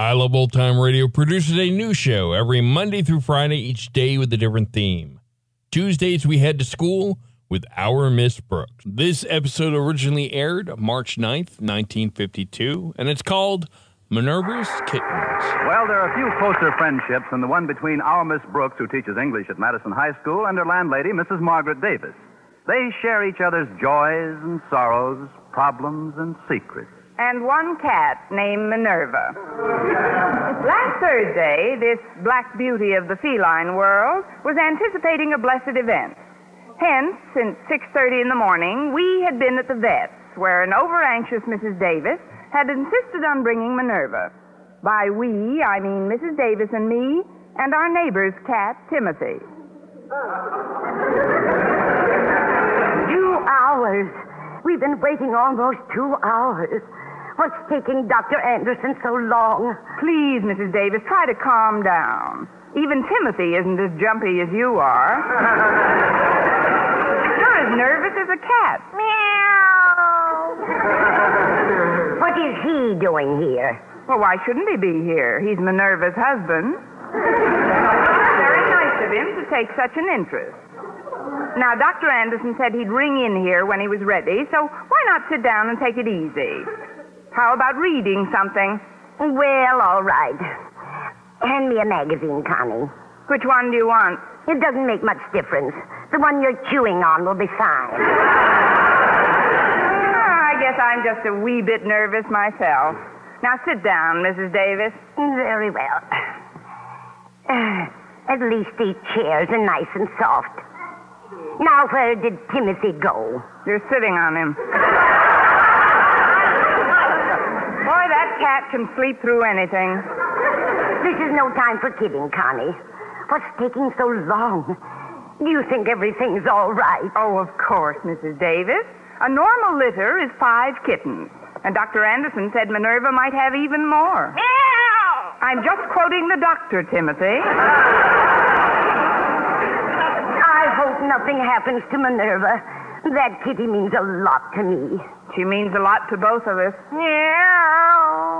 I Love Old Time Radio produces a new show every Monday through Friday, each day with a different theme. Tuesdays, we head to school with Our Miss Brooks. This episode originally aired March 9th, 1952, and it's called Minerva's Kittens. Well, there are few closer friendships than the one between our Miss Brooks, who teaches English at Madison High School, and her landlady, Mrs. Margaret Davis. They share each other's joys and sorrows, problems and secrets. And one cat named Minerva. Last Thursday, this black beauty of the feline world was anticipating a blessed event. Hence, since 6:30 in the morning, we had been at the vet's, where an overanxious Mrs. Davis had insisted on bringing Minerva. By we, I mean Mrs. Davis and me, and our neighbor's cat, Timothy. Two hours. We've been waiting almost two hours. What's taking Dr. Anderson so long? Please, Mrs. Davis, try to calm down. Even Timothy isn't as jumpy as you are. You're as nervous as a cat. Meow. what is he doing here? Well, why shouldn't he be here? He's Minerva's husband. Very nice of him to take such an interest. Now, Dr. Anderson said he'd ring in here when he was ready, so why not sit down and take it easy? How about reading something? Well, all right. Hand me a magazine, Connie. Which one do you want? It doesn't make much difference. The one you're chewing on will be fine. Ah, I guess I'm just a wee bit nervous myself. Now, sit down, Mrs. Davis. Very well. At least these chairs are nice and soft. Now, where did Timothy go? You're sitting on him. Boy, that cat can sleep through anything. This is no time for kidding, Connie. What's taking so long? Do you think everything's all right? Oh, of course, Mrs. Davis. A normal litter is five kittens. And Dr. Anderson said Minerva might have even more. I'm just quoting the doctor, Timothy. I hope nothing happens to Minerva. That kitty means a lot to me. She means a lot to both of us.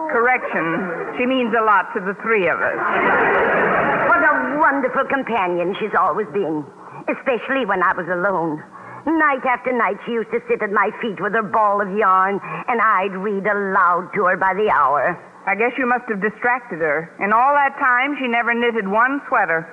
Correction. She means a lot to the three of us. What a wonderful companion she's always been, especially when I was alone. Night after night, she used to sit at my feet with her ball of yarn, and I'd read aloud to her by the hour. I guess you must have distracted her. In all that time, she never knitted one sweater.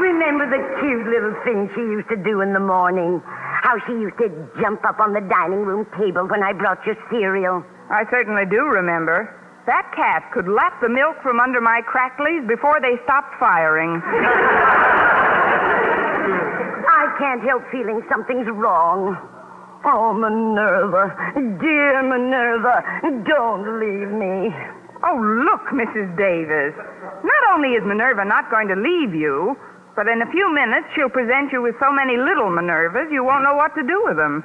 Remember the cute little things she used to do in the morning? How she used to jump up on the dining room table when I brought your cereal. I certainly do remember. That cat could lap the milk from under my cracklies before they stopped firing. I can't help feeling something's wrong. Oh, Minerva, dear Minerva, don't leave me. Oh, look, Mrs. Davis. Not only is Minerva not going to leave you, but in a few minutes she'll present you with so many little Minervas you won't know what to do with them.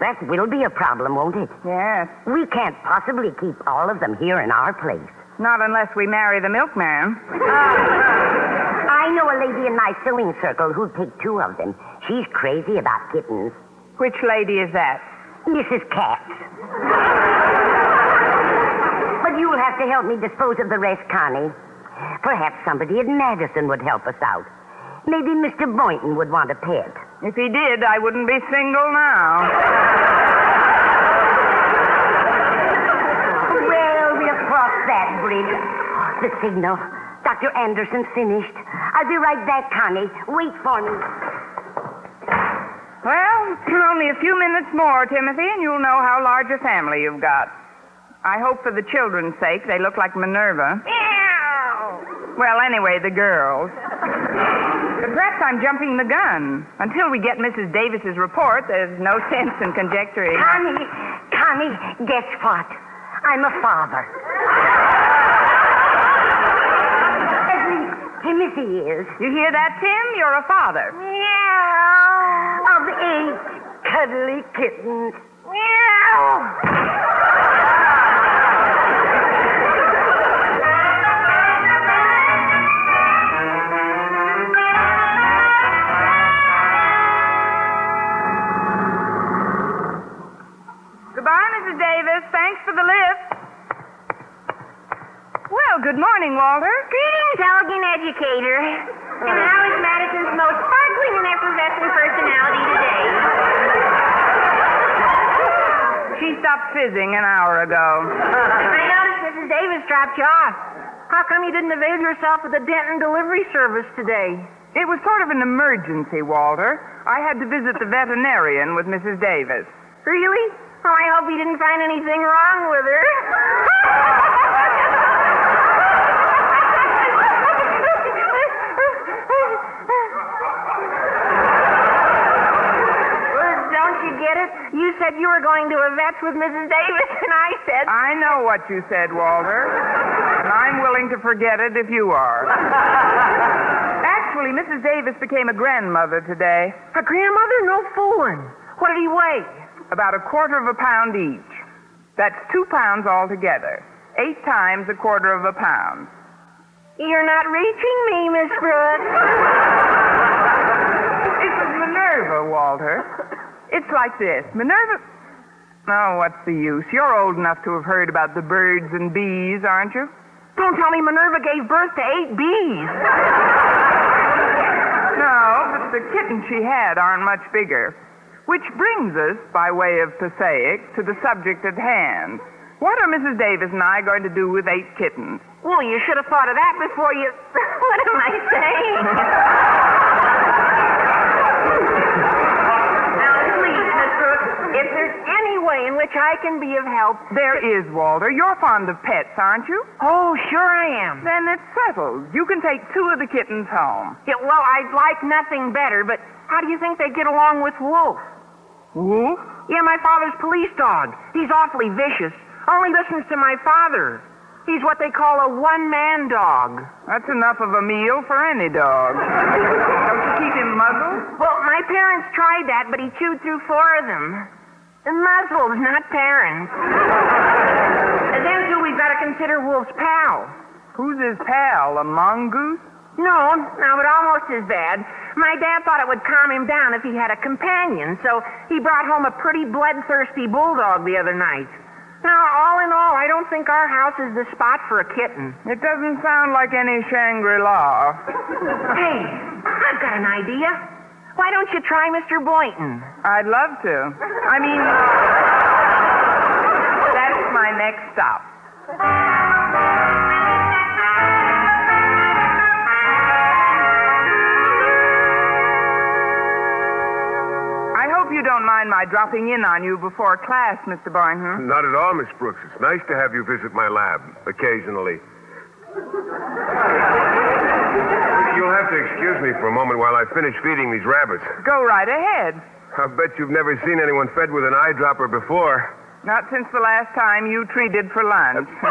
That will be a problem, won't it? Yes. We can't possibly keep all of them here in our place. Not unless we marry the milkman. I know a lady in my sewing circle who'd take two of them. She's crazy about kittens. Which lady is that? Mrs. Katz. but you'll have to help me dispose of the rest, Connie. Perhaps somebody at Madison would help us out. Maybe Mr. Boynton would want a pet. If he did, I wouldn't be single now. Well, we'll cross that bridge. The signal. Dr. Anderson finished. I'll be right back, Connie. Wait for me. Well, only a few minutes more, Timothy, and you'll know how large a family you've got. I hope for the children's sake they look like Minerva. Well, anyway, the girls. But perhaps I'm jumping the gun. Until we get Mrs. Davis's report, there's no sense in conjecturing. Connie, Connie, guess what? I'm a father. At least Timothy is. You hear that, Tim? You're a father. Meow. Of eight cuddly kittens. Meow. Good morning, Walter. Greetings, elegant educator. And how is Madison's most sparkling and effervescent personality today? She stopped fizzing an hour ago. I noticed Mrs. Davis dropped you off. How come you didn't avail yourself of the Denton delivery service today? It was sort of an emergency, Walter. I had to visit the veterinarian with Mrs. Davis. Really? Oh, I hope you didn't find anything wrong with her. Well, Don't you get it? You said you were going to a vet's with Mrs. Davis, and I said. I know what you said, Walter. And I'm willing to forget it if you are. Actually, Mrs. Davis became a grandmother today. A grandmother? No fooling. What did he weigh? About a quarter of a pound each. That's two pounds altogether. Eight times a quarter of a pound. You're not reaching me, Miss Brooks. Minerva, Walter. It's like this. Minerva. Oh, what's the use? You're old enough to have heard about the birds and bees, aren't you? Don't tell me Minerva gave birth to eight bees. No, but the kittens she had aren't much bigger. Which brings us, by way of Passaic, to the subject at hand. What are Mrs. Davis and I going to do with eight kittens? Well, you should have thought of that before you. what am I saying? now, please, Miss Brooks, if there's any way in which I can be of help. There is, Walter. You're fond of pets, aren't you? Oh, sure I am. Then it's settled. You can take two of the kittens home. Yeah, well, I'd like nothing better, but how do you think they get along with Wolf? Wolf? Yeah, my father's police dog. He's awfully vicious. Only listens to my father. He's what they call a one-man dog. That's enough of a meal for any dog. Don't you keep him muzzled? Well, my parents tried that, but he chewed through four of them. The muzzles, not parents. and then, too, we've got to consider Wolf's pal. Who's his pal? A mongoose? No, no, but almost as bad. My dad thought it would calm him down if he had a companion, so he brought home a pretty bloodthirsty bulldog the other night. Now, all in all, I don't think our house is the spot for a kitten. It doesn't sound like any Shangri-La. Hey, I've got an idea. Why don't you try Mr. Boynton? I'd love to. I mean, that's my next stop. I hope you don't mind my dropping in on you before class, Mr. Boynton. Not at all, Miss Brooks. It's nice to have you visit my lab occasionally. You'll have to excuse me for a moment while I finish feeding these rabbits. Go right ahead. I bet you've never seen anyone fed with an eyedropper before. Not since the last time you treated for lunch.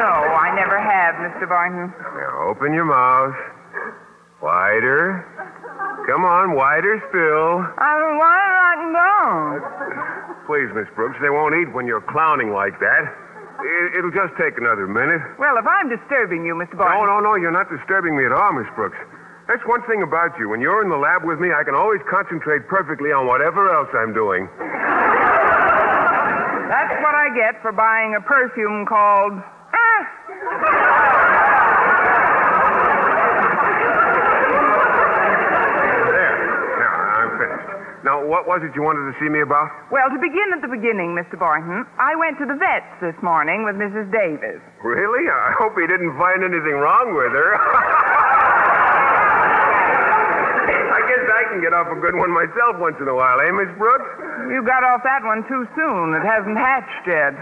no, I never have, Mr. Boynton. Now, open your mouth. Wider. Come on, wider still. I why not go? Please, Miss Brooks, they won't eat when you're clowning like that. It, it'll just take another minute. Well, if I'm disturbing you, Mr. No, Boynton. no, no, you're not disturbing me at all, Miss Brooks. That's one thing about you. When you're in the lab with me, I can always concentrate perfectly on whatever else I'm doing. That's what I get for buying a perfume called. Ah! There. Now, I'm finished. Now, what was it you wanted to see me about? Well, to begin at the beginning, Mr. Boynton, I went to the vet's this morning with Mrs. Davis. Really? I hope he didn't find anything wrong with her. I guess I can get off a good one myself once in a while, eh, Miss Brooks? You got off that one too soon. It hasn't hatched yet.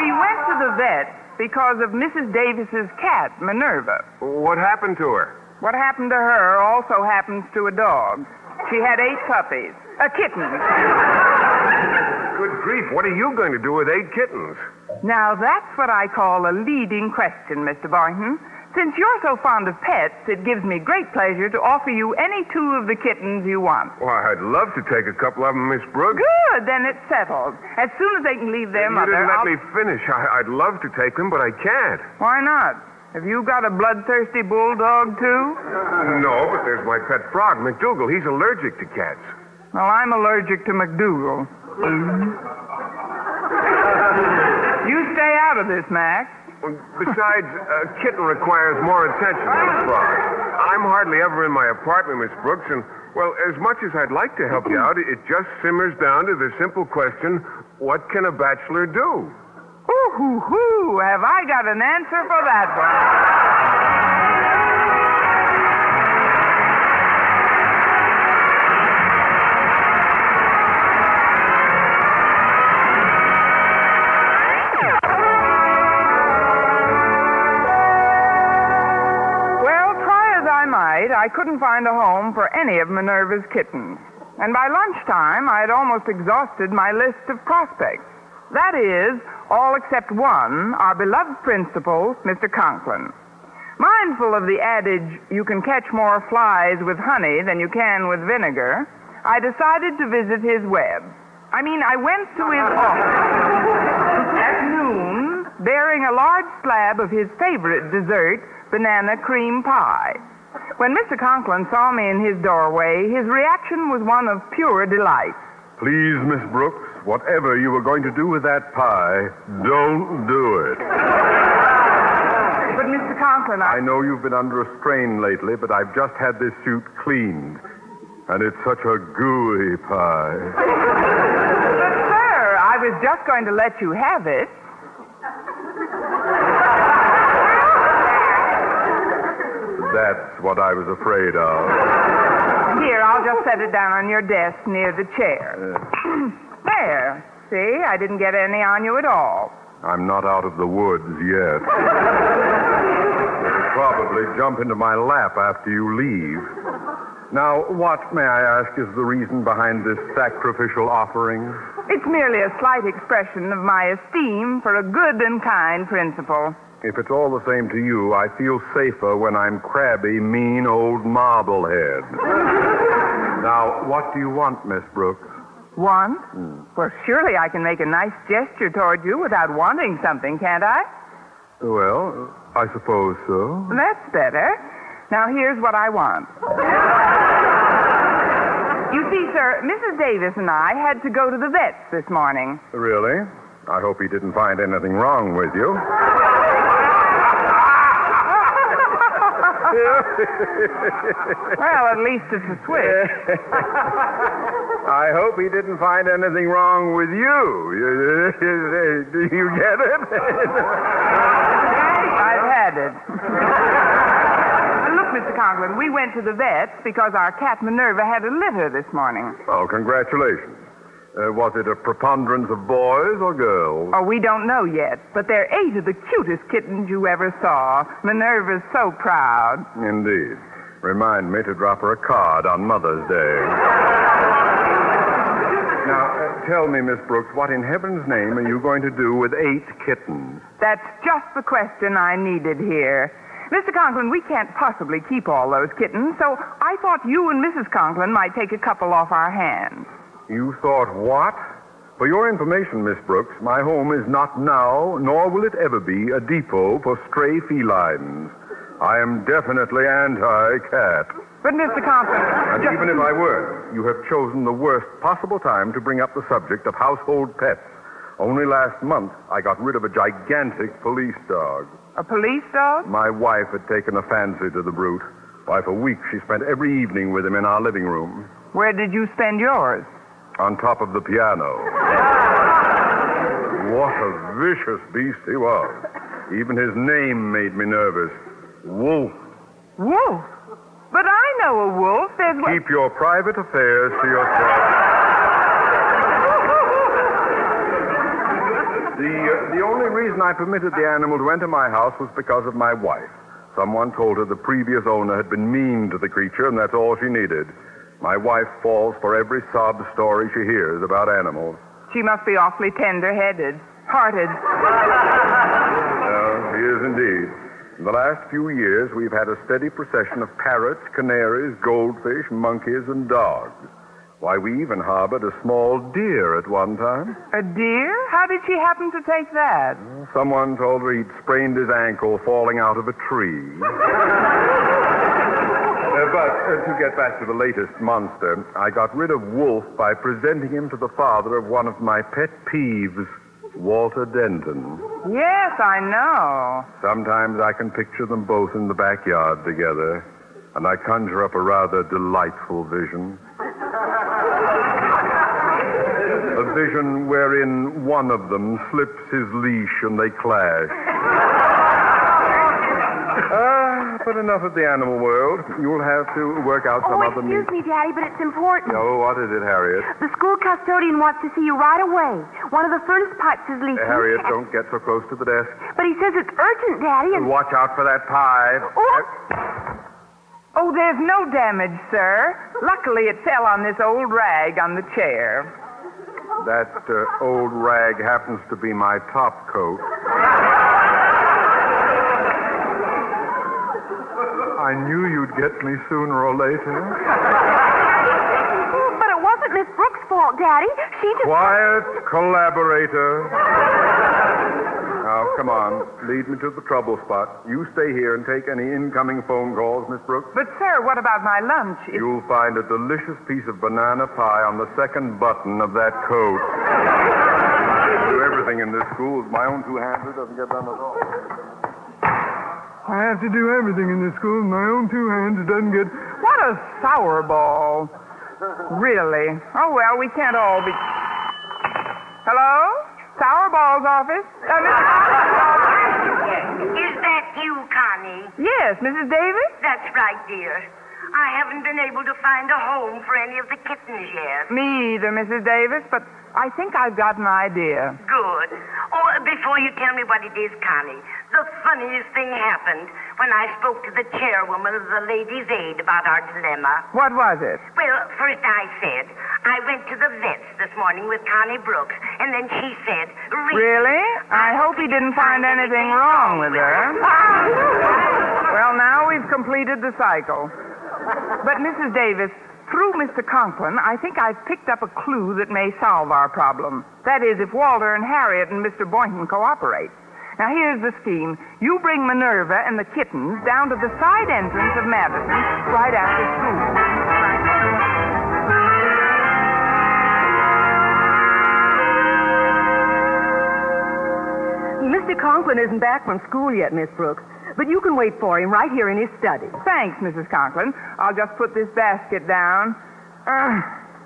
we went to the vet because of Mrs. Davis's cat, Minerva. What happened to her? What happened to her also happens to a dog. She had eight puppies. A kitten. Good grief, what are you going to do with eight kittens? Now, that's what I call a leading question, Mr. Boynton. Since you're so fond of pets, it gives me great pleasure to offer you any two of the kittens you want. Well, I'd love to take a couple of them, Miss Brooks. Good, then it's settled. As soon as they can leave their you mother. didn't let I'll- me finish. I, I'd love to take them, but I can't. Why not? Have you got a bloodthirsty bulldog, too? No, but there's my pet frog, McDougal. He's allergic to cats. Well, I'm allergic to McDougal. you stay out of this, Mac. Besides, a kitten requires more attention than a frog. I'm hardly ever in my apartment, Miss Brooks, and, well, as much as I'd like to help you out, it just simmers down to the simple question what can a bachelor do? Hoo, hoo. Have I got an answer for that one? Well, try as I might, I couldn't find a home for any of Minerva's kittens. And by lunchtime, I had almost exhausted my list of prospects. That is, all except one, our beloved principal, Mr. Conklin. Mindful of the adage, you can catch more flies with honey than you can with vinegar, I decided to visit his web. I mean, I went to his office at noon, bearing a large slab of his favorite dessert, banana cream pie. When Mr. Conklin saw me in his doorway, his reaction was one of pure delight. Please, Miss Brooks, whatever you were going to do with that pie, don't do it. But, Mr. Conklin, I. I know you've been under a strain lately, but I've just had this suit cleaned. And it's such a gooey pie. But, sir, I was just going to let you have it. That's what I was afraid of. Here, I'll just set it down on your desk near the chair. Uh. there. See, I didn't get any on you at all. I'm not out of the woods yet. It'll probably jump into my lap after you leave. Now, what, may I ask, is the reason behind this sacrificial offering? It's merely a slight expression of my esteem for a good and kind principal. If it's all the same to you, I feel safer when I'm crabby, mean old marblehead. now, what do you want, Miss Brooks? Want? Hmm. Well, surely I can make a nice gesture toward you without wanting something, can't I? Well, I suppose so. That's better. Now, here's what I want. You see, sir, Mrs. Davis and I had to go to the vet's this morning. Really? I hope he didn't find anything wrong with you. Well, at least it's a switch. I hope he didn't find anything wrong with you. Do you get it? I've had it. Look, Mr. Conklin, we went to the vet's because our cat Minerva had a litter this morning. oh, congratulations. Uh, was it a preponderance of boys or girls? Oh, we don't know yet, but they're eight of the cutest kittens you ever saw. Minerva's so proud. Indeed. Remind me to drop her a card on Mother's Day. now, uh, tell me, Miss Brooks, what in heaven's name are you going to do with eight kittens? That's just the question I needed here. Mr. Conklin, we can't possibly keep all those kittens, so I thought you and Mrs. Conklin might take a couple off our hands. You thought what? For your information, Miss Brooks, my home is not now, nor will it ever be, a depot for stray felines. I am definitely anti-cat. But, Mr. Conklin, And just- even if I were, you have chosen the worst possible time to bring up the subject of household pets. Only last month, I got rid of a gigantic police dog. a police dog? My wife had taken a fancy to the brute. Why, for weeks she spent every evening with him in our living room, Where did you spend yours? On top of the piano. What a vicious beast he was. Even his name made me nervous. Wolf. Wolf. But I know a wolf. There's. Keep your private affairs to yourself. The, uh, the only reason I permitted the animal to enter my house was because of my wife. Someone told her the previous owner had been mean to the creature, and that's all she needed. My wife falls for every sob story she hears about animals. She must be awfully tender-headed, hearted. Uh, she is indeed. In the last few years, we've had a steady procession of parrots, canaries, goldfish, monkeys, and dogs. Why, we even harbored a small deer at one time. A deer? How did she happen to take that? Someone told her he'd sprained his ankle falling out of a tree. But uh, to get back to the latest monster, I got rid of Wolf by presenting him to the father of one of my pet peeves, Walter Denton. Yes, I know. Sometimes I can picture them both in the backyard together, and I conjure up a rather delightful vision. A vision wherein one of them slips his leash and they clash. But enough of the animal world. You'll have to work out some oh, other means. excuse means. me, Daddy, but it's important. No, what is it, Harriet? The school custodian wants to see you right away. One of the furnace pipes is leaking. Harriet, don't get so close to the desk. But he says it's urgent, Daddy, and... Watch out for that pipe. Oh, Oh, there's no damage, sir. Luckily, it fell on this old rag on the chair. That uh, old rag happens to be my top coat. I knew you'd get me sooner or later. but it wasn't Miss Brooks' fault, Daddy. She just... Quiet, collaborator. Now, come on. Lead me to the trouble spot. You stay here and take any incoming phone calls, Miss Brooks. But, sir, what about my lunch? It- You'll find a delicious piece of banana pie on the second button of that coat. I do everything in this school with my own two hands. It doesn't get done at all. I have to do everything in this school with my own two hands. It doesn't get. What a sour ball. Really? Oh, well, we can't all be. Hello? Sour Ball's office? Uh, Mrs. Is that you, Connie? Yes, Mrs. Davis? That's right, dear. I haven't been able to find a home for any of the kittens yet. Me either, Mrs. Davis, but I think I've got an idea. Good. Oh, before you tell me what it is, Connie, the funniest thing happened when I spoke to the chairwoman of the Ladies' Aid about our dilemma. What was it? Well, first I said, I went to the vet's this morning with Connie Brooks, and then she said, Really? I hope he didn't find anything wrong with her. Well, now we've completed the cycle. But, Mrs. Davis, through Mr. Conklin, I think I've picked up a clue that may solve our problem. That is, if Walter and Harriet and Mr. Boynton cooperate. Now, here's the scheme. You bring Minerva and the kittens down to the side entrance of Madison right after school. Mr. Conklin isn't back from school yet, Miss Brooks. But you can wait for him right here in his study. Thanks, Mrs. Conklin. I'll just put this basket down. Uh,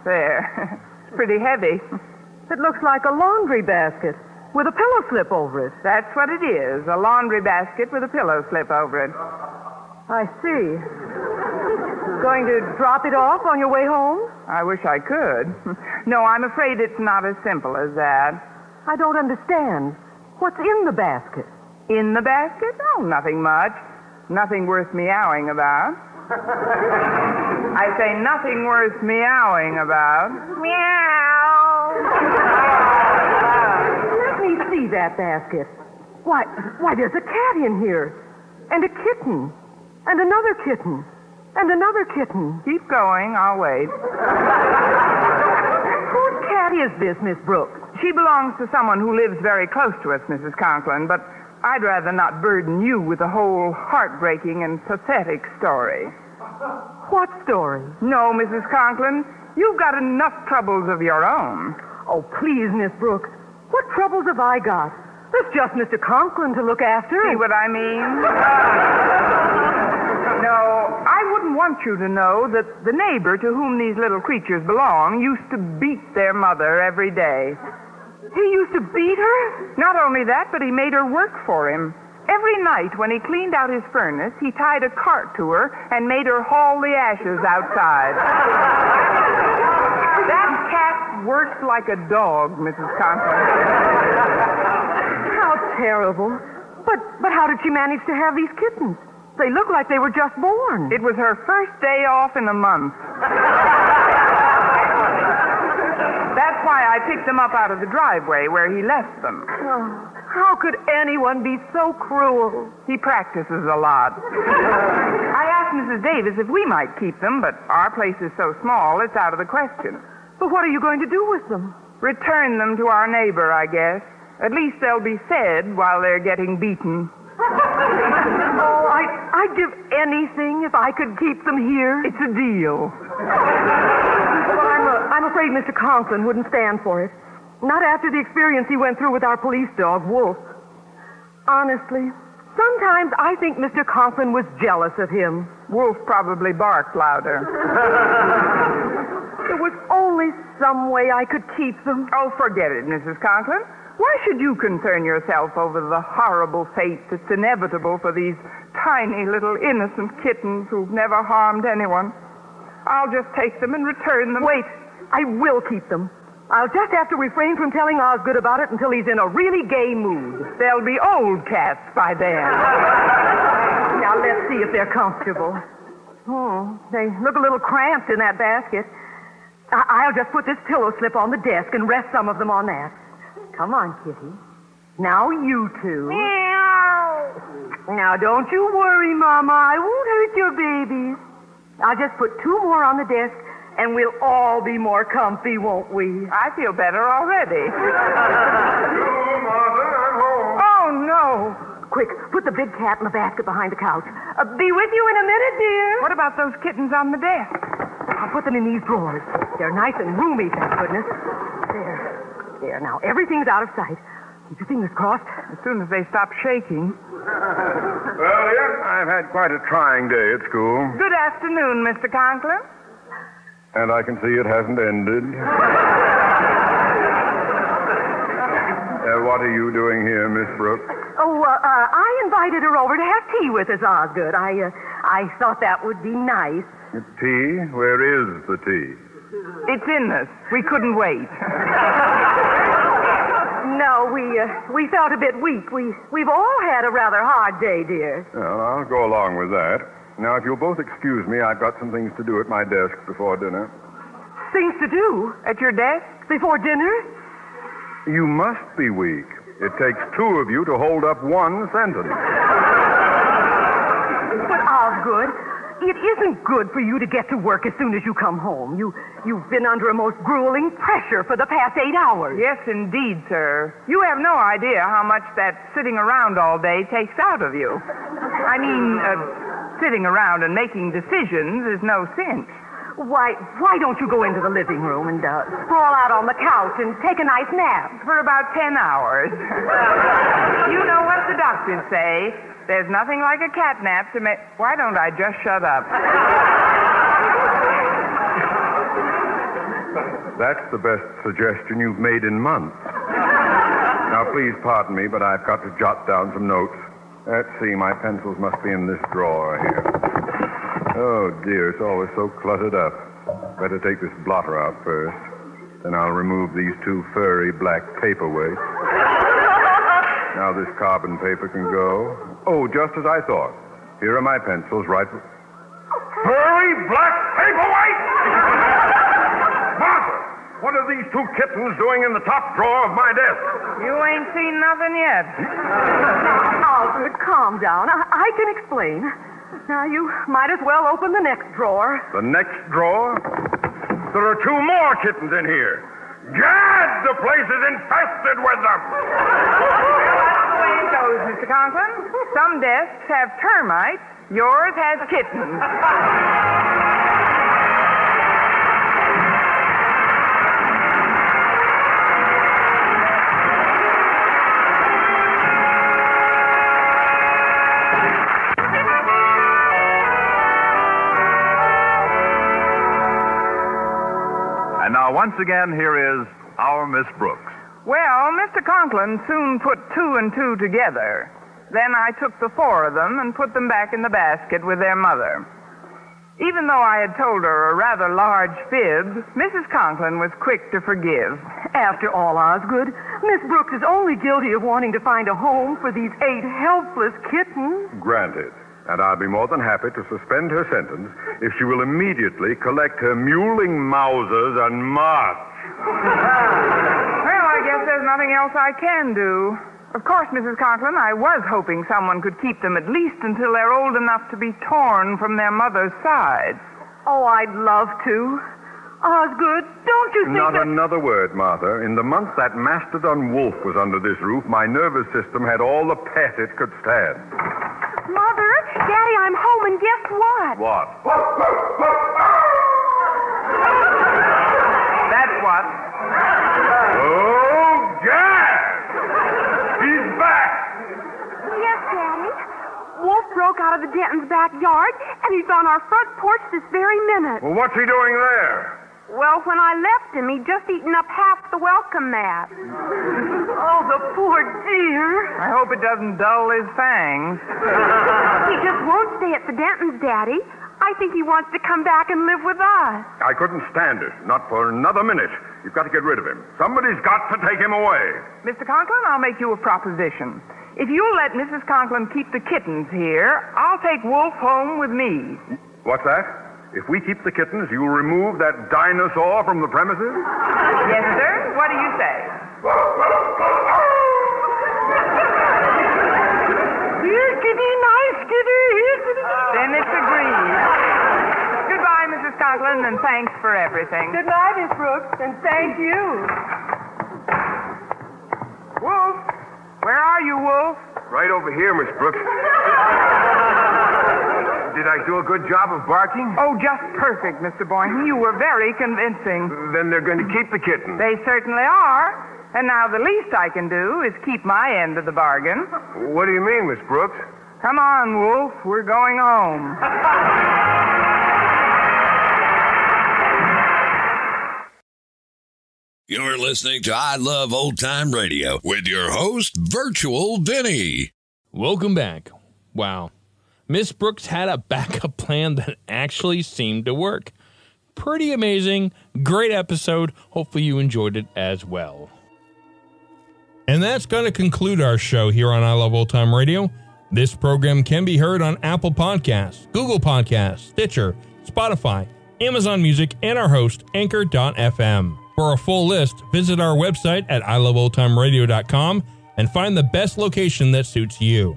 there. it's pretty heavy. It looks like a laundry basket with a pillow slip over it. That's what it is a laundry basket with a pillow slip over it. I see. Going to drop it off on your way home? I wish I could. no, I'm afraid it's not as simple as that. I don't understand. What's in the basket? In the basket? Oh, nothing much. Nothing worth meowing about. I say nothing worth meowing about. Meow. Let me see that basket. Why, why, there's a cat in here. And a kitten. And another kitten. And another kitten. Keep going. I'll wait. Whose cat is this, Miss Brooks? She belongs to someone who lives very close to us, Mrs. Conklin, but I'd rather not burden you with a whole heartbreaking and pathetic story. What story? No, Mrs. Conklin, you've got enough troubles of your own. Oh, please, Miss Brooks. What troubles have I got? There's just Mr. Conklin to look after. See what I mean? no, I wouldn't want you to know that the neighbor to whom these little creatures belong used to beat their mother every day. He used to beat her? Not only that, but he made her work for him Every night when he cleaned out his furnace, he tied a cart to her and made her haul the ashes outside. that cat worked like a dog, Mrs. Conklin. How terrible. But but how did she manage to have these kittens? They look like they were just born. It was her first day off in a month. That's why I picked them up out of the driveway where he left them. Oh, how could anyone be so cruel? He practices a lot. I asked Mrs. Davis if we might keep them, but our place is so small it's out of the question. But what are you going to do with them? Return them to our neighbor, I guess. At least they'll be fed while they're getting beaten. oh, I, I'd give anything if I could keep them here. It's a deal. I'm afraid Mr. Conklin wouldn't stand for it. Not after the experience he went through with our police dog, Wolf. Honestly, sometimes I think Mr. Conklin was jealous of him. Wolf probably barked louder. there was only some way I could keep them. Oh, forget it, Mrs. Conklin. Why should you concern yourself over the horrible fate that's inevitable for these tiny little innocent kittens who've never harmed anyone? I'll just take them and return them. Wait, I will keep them. I'll just have to refrain from telling Osgood about it until he's in a really gay mood. They'll be old cats by then. now let's see if they're comfortable. Oh, they look a little cramped in that basket. I- will just put this pillow slip on the desk and rest some of them on that. Come on, Kitty. Now you two. Meow. Now don't you worry, Mama. I won't hurt your babies. I'll just put two more on the desk, and we'll all be more comfy, won't we? I feel better already. Hello, Martha. I'm home. Oh, no. Quick, put the big cat in the basket behind the couch. Uh, be with you in a minute, dear. What about those kittens on the desk? I'll put them in these drawers. They're nice and roomy, thank goodness. There. There, now everything's out of sight. Keep your fingers crossed. As soon as they stop shaking. Well, yes, I've had quite a trying day at school. Good afternoon, Mr. Conklin. And I can see it hasn't ended. Uh, what are you doing here, Miss Brooks? Oh, uh, uh, I invited her over to have tea with us, Osgood. I, uh, I thought that would be nice. Tea? Where is the tea? It's in us. We couldn't wait. no, we uh, we felt a bit weak. We we've all had a rather hard day, dear. Well, I'll go along with that. Now, if you'll both excuse me, I've got some things to do at my desk before dinner. Things to do at your desk before dinner? You must be weak. It takes two of you to hold up one sentence. But Osgood, it isn't good for you to get to work as soon as you come home. You, you've been under a most grueling pressure for the past eight hours. Yes, indeed, sir. You have no idea how much that sitting around all day takes out of you. I mean, uh, sitting around and making decisions is no cinch. Why, why don't you go into the living room and uh, sprawl out on the couch and take a nice nap? For about ten hours. you know what the doctors say. There's nothing like a cat nap to make. Why don't I just shut up? That's the best suggestion you've made in months. Now, please pardon me, but I've got to jot down some notes. Let's see, my pencils must be in this drawer here. Oh, dear, it's always so cluttered up. Better take this blotter out first. Then I'll remove these two furry black paperweights. now this carbon paper can go. Oh, just as I thought. Here are my pencils right. Furry black paperweights! Martha, what are these two kittens doing in the top drawer of my desk? You ain't seen nothing yet. Alfred, calm down. I, I can explain. Now, you might as well open the next drawer. The next drawer? There are two more kittens in here. Gad, the place is infested with them. That's the way it goes, Mr. Conklin. Some desks have termites. Yours has kittens. Once again, here is our Miss Brooks. Well, Mr. Conklin soon put two and two together. Then I took the four of them and put them back in the basket with their mother. Even though I had told her a rather large fib, Mrs. Conklin was quick to forgive. After all, Osgood, Miss Brooks is only guilty of wanting to find a home for these eight helpless kittens. Granted. And I'll be more than happy to suspend her sentence if she will immediately collect her mewling mousers and march. Well, I guess there's nothing else I can do. Of course, Mrs. Conklin, I was hoping someone could keep them at least until they're old enough to be torn from their mother's sides. Oh, I'd love to. Osgood, don't you think Not that... another word, Martha. In the month that mastodon wolf was under this roof, my nervous system had all the pet it could stand. Mother, Daddy, I'm home, and guess what? What? That's what. Oh, Gad! He's back! Yes, Daddy. Wolf broke out of the Denton's backyard, and he's on our front porch this very minute. Well, what's he doing there? Well, when I left him, he'd just eaten up half the welcome mat. Oh, the poor dear. I hope it doesn't dull his fangs. He just won't stay at the Dentons, Daddy. I think he wants to come back and live with us. I couldn't stand it. Not for another minute. You've got to get rid of him. Somebody's got to take him away. Mr. Conklin, I'll make you a proposition. If you'll let Mrs. Conklin keep the kittens here, I'll take Wolf home with me. What's that? If we keep the kittens, you'll remove that dinosaur from the premises? Yes, sir? What do you say? Here, kitty, nice kitty. Here, kitty. Then it's agreed. Goodbye, Mrs. Conklin, and thanks for everything. Good night, Miss Brooks, and thank you. Wolf? Where are you, Wolf? Right over here, Miss Brooks. Did I do a good job of barking? Oh, just perfect, Mr. Boynton. You were very convincing. Then they're going to keep the kitten. They certainly are. And now the least I can do is keep my end of the bargain. What do you mean, Miss Brooks? Come on, Wolf. We're going home. You're listening to I Love Old Time Radio with your host, Virtual Vinny. Welcome back. Wow. Miss Brooks had a backup plan that actually seemed to work. Pretty amazing. Great episode. Hopefully, you enjoyed it as well. And that's going to conclude our show here on I Love Old Time Radio. This program can be heard on Apple Podcasts, Google Podcasts, Stitcher, Spotify, Amazon Music, and our host, Anchor.fm. For a full list, visit our website at iloveoldtimeradio.com and find the best location that suits you.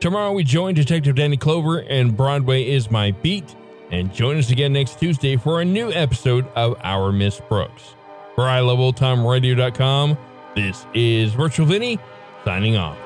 Tomorrow we join Detective Danny Clover and Broadway is My Beat, and join us again next Tuesday for a new episode of Our Miss Brooks. For iloveoldtimeradio.com, this is Virtual Vinny signing off.